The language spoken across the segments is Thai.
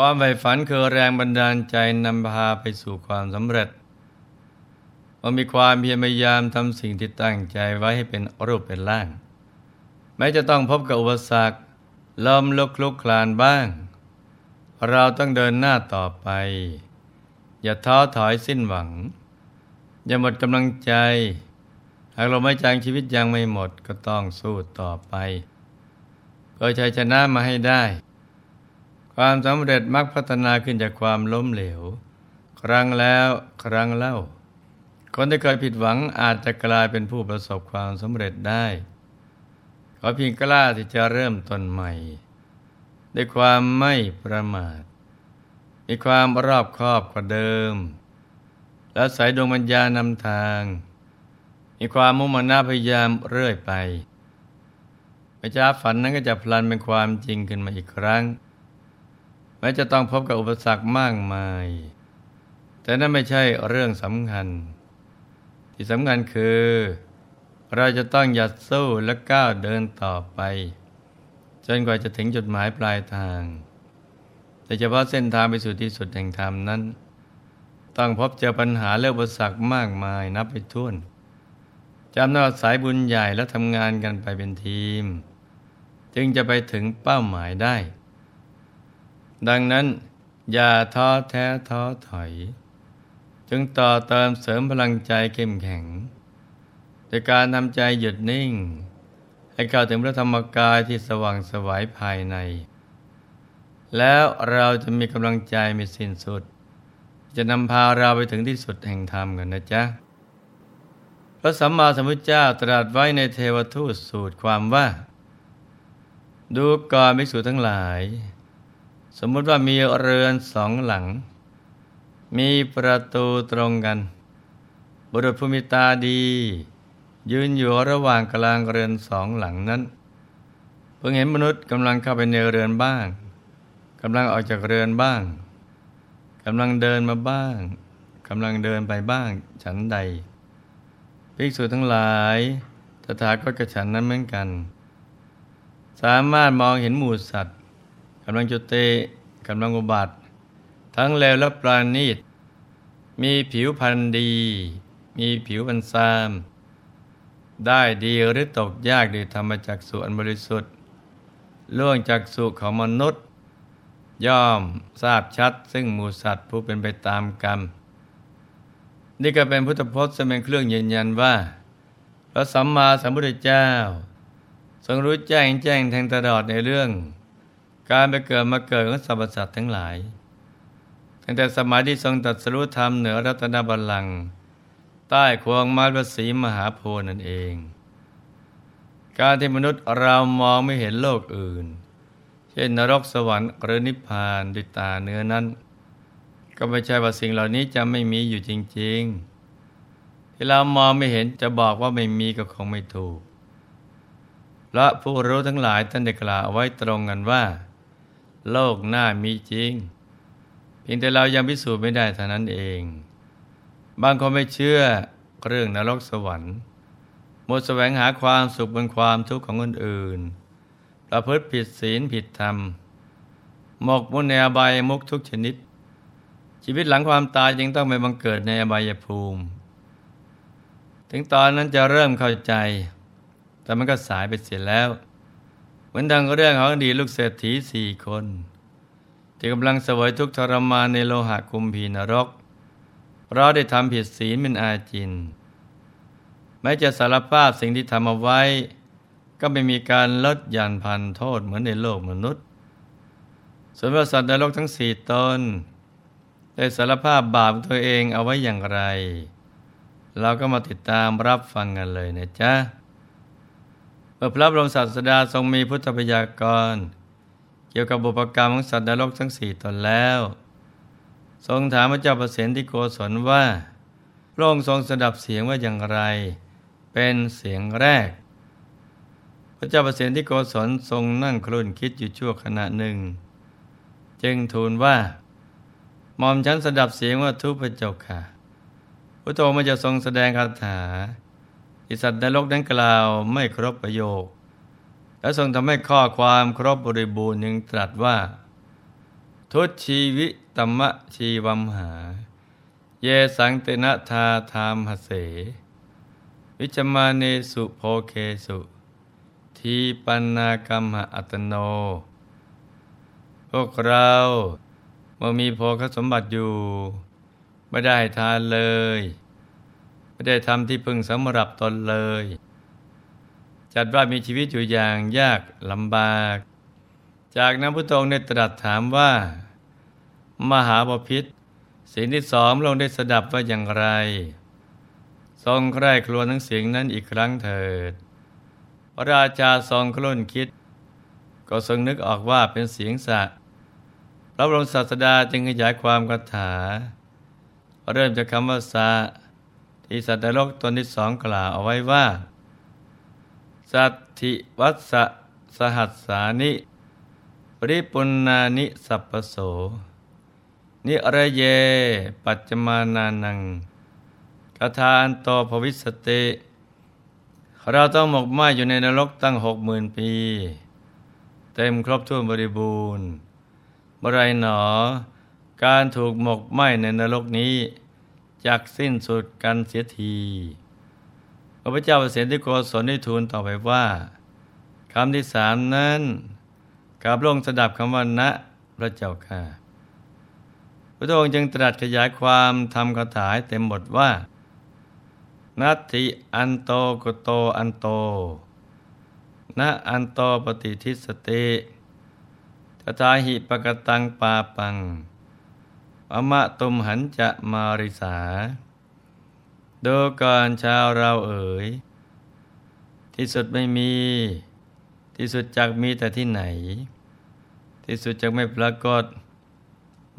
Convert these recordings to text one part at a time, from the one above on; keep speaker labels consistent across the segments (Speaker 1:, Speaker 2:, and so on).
Speaker 1: ความใฝ่ฝันคือแรงบันดาลใจนำพาไปสู่ความสำเร็จมันมีความพยายามทำสิ่งที่ตั้งใจไว้ให้เป็นรูปเป็นร่าง แม้จะต้องพบกับอุปสรรคลมลุกคลุกคลานบ้าง เราต้องเดินหน้าต่อไป อย่าท้อถอยสิ้นหวัง อย่าหมดกำลังใจ หากเราไม่จางชีวิตยังไม่หมดก็ต้องสู้ต่อไปเพื่อชัยชนะมาให้ได้ ความสำเร็จมักพัฒนาขึ้นจากความล้มเหลว ครั้งแล้วครั้งเล่า คนที่เคยผิดหวังอาจจะกลายเป็นผู้ประสบความสำเร็จได้ขอเพียงกล้าที่จะเริ่มต้นใหม่ด้วยความไม่ประมาทมีความรอบคอบกว่าเดิม และสายดวงปัญญานำทาง มีความมุ่งมั่นพยายามเรื่อยไปไม่ช้าฝันนั้นก็จะพลันเป็นความจริงขึ้นมาอีกครั้ง แม้จะต้องพบกับอุปสรรคมากมาย แต่นั่นไม่ใช่เรื่องสำคัญ ที่สำคัญคือ เราจะต้องหยัดสู้และก้าวเดินต่อไป จนกว่าจะถึงจุดหมายปลายทางแต่เฉพาะเส้นทางไปสู่ที่สุดแห่งธรรมนั้น ต้องพบเจอปัญหาเรื่องอุปสรรคมากมายนับไปถ้วนจำนวนสายบุญใหญ่และทำงานกันไปเป็นทีม จึงจะไปถึงเป้าหมายได้ ดังนั้น อย่าท้อแท้ท้อถอย จึงต่อเติมเสริมพลังใจเข้มแข็งโดยการทำใจหยุดนิ่ง ให้เข้าถึงพระธรรมกายที่สว่างสวายภายใน แล้วเราจะมีกำลังใจมีสิ้นสุด จะนำพาเราไปถึงที่สุดแห่งธรรมกันนะจ๊ะพระสัมมาสัมพุทธเจ้าตรัสไว้ในเทวทูตสูตรความว่า ดูก่อนภิกษุทั้งหลาย สมมุติว่ามีเรือนสองหลัง มีประตูตรงกัน บุรุษผู้มีตาดี ยืนอยู่ระหว่างกลางเรือนสองหลังนั้น เพิ่งเห็นมนุษย์กำลังเข้าไปในเรือนบ้างกำลังออกจากเรือนบ้างกำลังเดินมาบ้างกำลังเดินไปบ้างฉันใดภิกษุทั้งหลายตถาคตกับฉันนั้นเหมือนกัน สามารถมองเห็นหมู่สัตว กำลังจุเตกำลังอุบัติ ทั้งเลวและปราณีต มีผิวพรรณดี มีผิวพรรณซาม ได้ดีหรือตกยากด้วยธรรมจักสุอันบริสุทธิ์ล่วงจากสุของมนุษย์ ย่อมทราบชัด ซึ่งหมูสัตว์ผู้เป็นไปตามกรรม นี่ก็เป็นพุทธพจน์เสเป็นเครื่องยืนยันว่า พระสัมมาสัมพุทธเจ้า ทรงรู้แจ้งแจ้งแทงตลอดในเรื่อง การไปเกิดมาเกิดของสรรพสัตว์ทั้งหลาย ตั้งแต่สมัยที่ทรงตัดสรุธรรมเหนือรัตนบัลลังก์ใต้ควงมาลสีมหาโพนั่นเอง การที่มนุษย์เรามองไม่เห็นโลกอื่น เช่นนรกสวรรค์หรือนิพพานด้วยตาเนื้อนั้น ก็ไม่ใช่ว่าสิ่งเหล่านี้จะไม่มีอยู่จริง ๆ ที่เรามองไม่เห็นจะบอกว่าไม่มีก็คงไม่ถูกและผู้รู้ทั้งหลายท่านได้กล่าวเอาไว้ตรงกันว่า โลกหน้ามีจริง เพียงแต่เรายังพิสูจน์ไม่ได้เท่านั้นเอง บางคนไม่เชื่อเรื่องนรกสวรรค์หมดแสวงหาความสุขบนความทุกข์ของคนอื่น ประพฤติผิดศีลผิดธรรม หมกมุ่นในอบายมุกทุกชนิด ชีวิตหลังความตายยังต้องไปบังเกิดในอบายภูมิ ถึงตอนนั้นจะเริ่มเข้าใจ แต่มันก็สายไปเสียแล้ว มือนดังเรื่องของอดีตลูกเศรษฐีสี่คน ที่กำลังสวยทุกทรมานในโลหะคุมพีนรก เพราะได้ทำผิดศีลเป็นอาจิน แม้จะสารภาพสิ่งที่ทำเอาไว้ ก็ไม่มีการลดยันพันโทษเหมือนในโลกมนุษย์ ส่วนสัตว์ในโลกทั้งสี่ตนได้สารภาพบาปตัวเองเอาไว้อย่างไร เราก็มาติดตามรับฟังกันเลยนะจ๊ะ เมื่อพระบรมศาสดาทรงมีพุทธพยากร เกี่ยวกับบุพกรรมของสัตว์ในโลกทั้งสี่ตนแล้ว ทรงถามพระเจ้าประสิทธิโกศลว่าพระองค์ทรงสดับเสียงว่าอย่างไร เป็นเสียงแรก พระเจ้าประสิทธิโกศลทรงนั่งครุ่นคิดอยู่ชั่วขณะหนึ่ง จึงทูลว่าหม่อมฉันสดับเสียงว่าทุพระเจ้าค่ะพระองค์มาจะทรงแสดงคาถา อิสัตว์ในโลกนั้นกล่าวไม่ครบประโยค และทรงทำให้ข้อความครบบริบูรณ์ยังตรัสว่า ทุชีวิตมะชีวัมหา เยสังเตนะทาธามหเส วิจมาเนสุโพเคสุ ทีปันนากรรมอัตโน พวกเราเมื่อมีโภคสมบัติอยู่ ไม่ได้ทานเลย ไม่ได้ทำที่พึงสำหรับตนเลย จัดว่ามีชีวิตอยู่อย่างยากลำบาก จากนั้นพุทธองค์ได้ตรัสถามว่า มหาบพิษสิ่งที่สองลงได้สดับว่าอย่างไร ทรงใคร่ครวญทั้งเสียงนั้นอีกครั้งเถิด พระราชาทรงคลุ่นคิด ก็ทรงนึกออกว่าเป็นเสียงสัตว์พระบรมศาสดาจึงขยายความคาถา เริ่มจากคำว่าสะ ที่สัตว์นโลกตนที่สองกล่าวเอาไว้ว่า สัตถิวัสสหัสสานิปริปุณนานิสัพโส นิอระเย ปัจจมานานังกทานโตภวิสติเราต้องหมกไหมอยู่ในนรกตั้งหกหมื่นปี เต็มครบถ้วนบริบูรณ์เมื่อไรหนอ การถูกหมกไหมในนรกนี้ จักสิ้นสุดกันเสียทีพระพุทธเจ้าประเสริฐที่โกศลได้ทูลต่อไปว่าคำที่สามนั้นกับลงสดับคำว่าณพระเจ้าค่ะ พระองค์จึงตรัสขยายความทำคาถาให้เต็มบทว่า นัตถิอันโตกุโตอันโตณอันโตปฏิทิสติตถาหิปกตังปาปัง อมะตุมหันจะมาริสา ดูก่อนชาวเราเอ๋ย ที่สุดไม่มี ที่สุดจักมีแต่ที่ไหน ที่สุดจักไม่ปรากฏ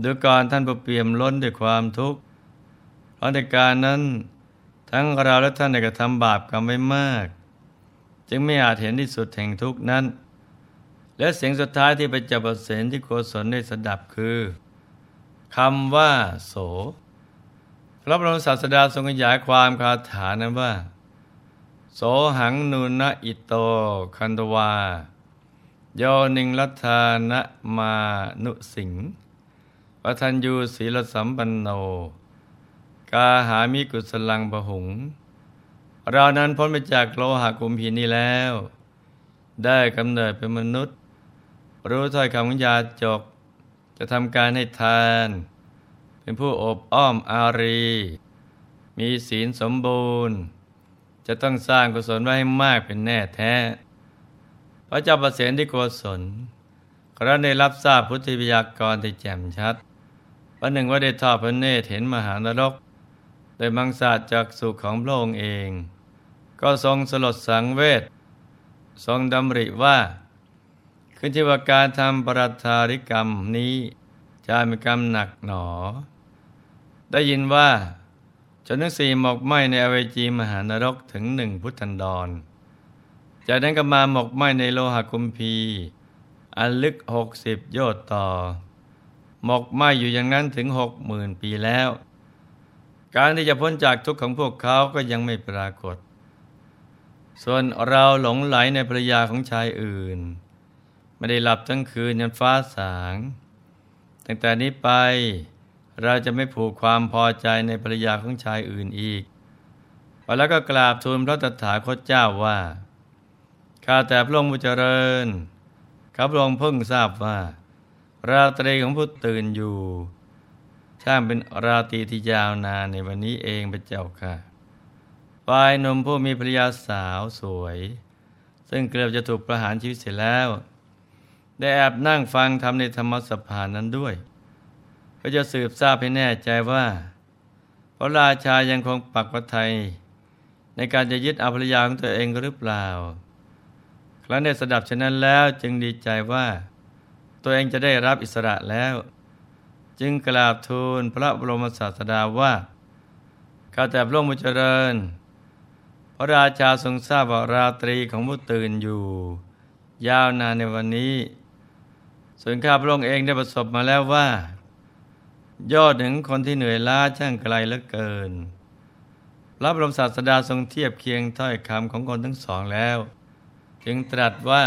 Speaker 1: ดูก่อนท่านผู้เปี่ยมล้นด้วยความทุกข์เพราะในการนั้น ทั้งเราและท่านได้กระทำบาปกรรมไว้มาก จึงไม่อาจเห็นที่สุดแห่งทุกข์นั้น และเสียงสุดท้ายที่ไปจับเสนที่โกศลได้สดับคือ คำว่า โส พระบรมศาสดาทรงขยายความคาถานั้นว่า โสหังนุนะอิโต คันตวา โยนิงลัทานะมานุสิงปทัญยูศีลสัมปันโน กาหามิกุสลังปะหุง เรานั้นพ้นไปจากโลหะกุมพีนี้แล้ว ได้กำเนิดเป็นมนุษย์ รู้ถ้อยคำของยาจก จะทำการให้ทาน เป็นผู้อบอ้อมอารี มีศีลสมบูรณ์ จะต้องสร้างกุศลไว้ให้มากเป็นแน่แท้ พระเจ้าประเสนที่โกศลครั้นได้รับทราบพุทธิพยากรที่แจ่มชัดวันหนึ่งว่าได้ทอดพระเนตรเห็นมหานรก โดยมังสาจากสุขของพระองค์เอง ก็ทรงสลดสังเวชทรงดำริว่า ขึ้นชื่อว่าการทำปรัธาริกรรมนี้จะมีกรรมหนักหนอ ได้ยินว่าจนทั้งสี่หมกไหมในอเวจีมหานรกถึงหนึ่งพุทธันดร จากนั้นก็มาหมกไหมในโลหะกุมพีอันลึกหกสิบโยชน์ต่อ หมกไหมอยู่อย่างนั้นถึงหกหมื่นปีแล้ว การที่จะพ้นจากทุกข์ของพวกเขาก็ยังไม่ปรากฏ ส่วนเราหลงไหลในภรรยาของชายอื่น ไม่ได้หลับทั้งคืนยันฟ้าสาง ตั้งแต่นี้ไปเราจะไม่ผูกความพอใจในภรรยาของชายอื่นอีก แล้วก็กราบทูลพระตถาคตเจ้าว่า ข้าแต่พระองค์ผู้เจริญข้าพระองค์เพิ่งทราบว่า ราตรีของผู้ตื่นอยู่ช่างเป็นราตรีที่ยาวนานในวันนี้เองพระเจ้าค่ะฝ่ายนมผู้มีภรรยาสาวสวย ซึ่งเกือบจะถูกประหารชีวิตเสร็จแล้ว ได้แอบนั่งฟังทำในธรรมสภานั้นด้วยเพื่อจะสืบทราบให้แน่ใจว่า พระราชายังคงปักพระไทย ในการจะยึดอาภรรยาของตัวเองหรือเปล่า ครั้นได้สดับฉะนั้นแล้วจึงดีใจว่า ตัวเองจะได้รับอิสระแล้ว จึงกราบทูลพระบรมศาสดาว่าข้าแต่พระองค์มุจเจริญ พระราชาทรงทราบว่าราตรีของผู้ตื่นอยู่ ยาวนานในวันนี้ ส่วนข้าพระองค์เองได้ประสบมาแล้วว่า ยอดถึงคนที่เหนื่อยล้าช่างไกลเหลือเกินพระบรมศาสดาทรงเทียบเคียงถ้อยคำของคนทั้งสองแล้ว จึงตรัสว่า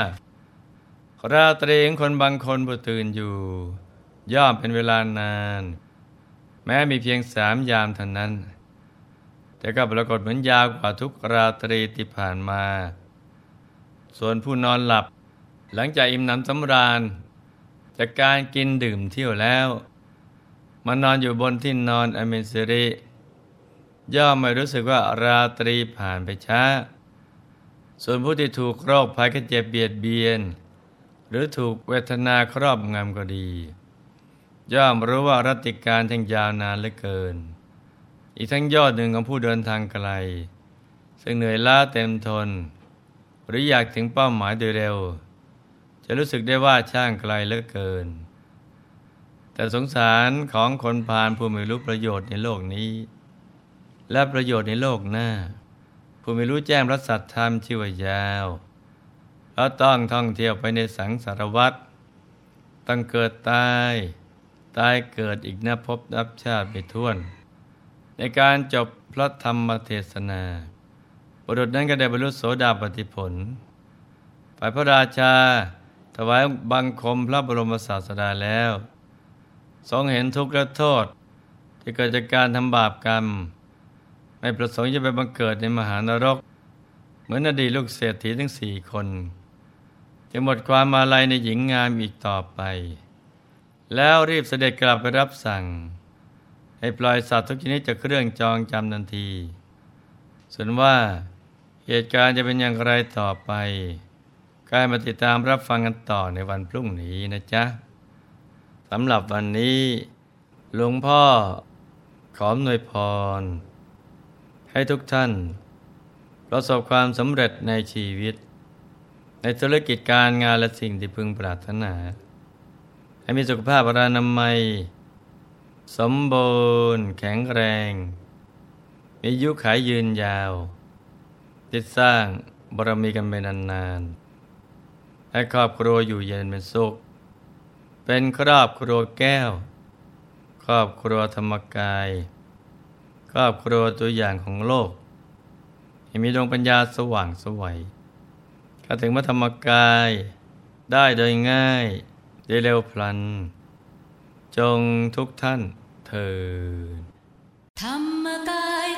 Speaker 1: ราตรีของคนบางคนผู้ตื่นอยู่ ย่อมเป็นเวลานาน แม้มีเพียงสามยามเท่านั้น แต่ก็ปรากฏเหมือนยาวกว่าทุกราตรีที่ผ่านมา ส่วนผู้นอนหลับ หลังจากอิ่มหนำสำราญ จากการกินดื่มเที่ยวแล้วมานอนอยู่บนที่นอนอเมนซิริ ย่อมไม่รู้สึกว่าราตรีผ่านไปช้า ส่วนผู้ที่ถูกโรคภัยก็เจ็บเบียดเบียน หรือถูกเวทนาครอบงำก็ดี ย่อมรู้ว่ารัติการทั้งยาวนานเหลือเกิน อีกทั้งยอดหนึ่งของผู้เดินทางไกล ซึ่งเหนื่อยล้าเต็มทน หรืออยากถึงเป้าหมายโดยเร็ว จะรู้สึกได้ว่าช่างไกลเหลือเกิน แต่สงสารของคนพาลผู้ไม่รู้ประโยชน์ในโลกนี้ และประโยชน์ในโลกหน้า ผู้ไม่รู้แจ้งพระสัตธรรมชื่อว่ายาวแล้วต้องท่องเที่ยวไปในสังสารวัฏตั้งเกิดตาย ตายเกิดอีกนับพบนับชาติไปท้วน ในการจบพระธรรมเทศนาบุรุษนั้นก็ได้บรรลุโสดาปติผลฝ่ายพระราชา ถวายบังคมพระบรมศาสดาแล้วทรงเห็นทุกข์และโทษ ที่เกิดจากการทำบาปกรรม ไม่ประสงค์จะไปบังเกิดในมหานรก เหมือนอดีตลูกเศรษฐีทั้งสี่คนจะหมดความมาลัยในหญิงงามอีกต่อไป แล้วรีบเสด็จกลับไปรับสั่ง ให้ปล่อยสัตว์ทุกชนิดจากเครื่องจองจำทันที ส่วนว่าเหตุการณ์จะเป็นอย่างไรต่อไป กายมาติดตามรับฟังกันต่อในวันพรุ่งนี้นะจ๊ะสำหรับวันนี้หลวงพ่อขอหนวยพร ให้ทุกท่าน ประสบความสำเร็จในชีวิต ในธุรกิจการงานและสิ่งที่พึงปรารถนา ให้มีสุขภาพรานามัย สมบูรณ์ แข็งแรง มียุขายยืนยาวติดสร้างบารมีกันไปนานๆ ให้ครอบครัวอยู่เย็นเป็นสุข เป็นครอบครัวแก้ว ครอบครัวธรรมกาย ครอบครัวตัวอย่างของโลกให้มีดวงปัญญาสว่างสวัยเข้าถึงพระธรรมกายได้โดยง่ายได้เร็วพลัน จงทุกท่านเถิด
Speaker 2: ธรรมกาย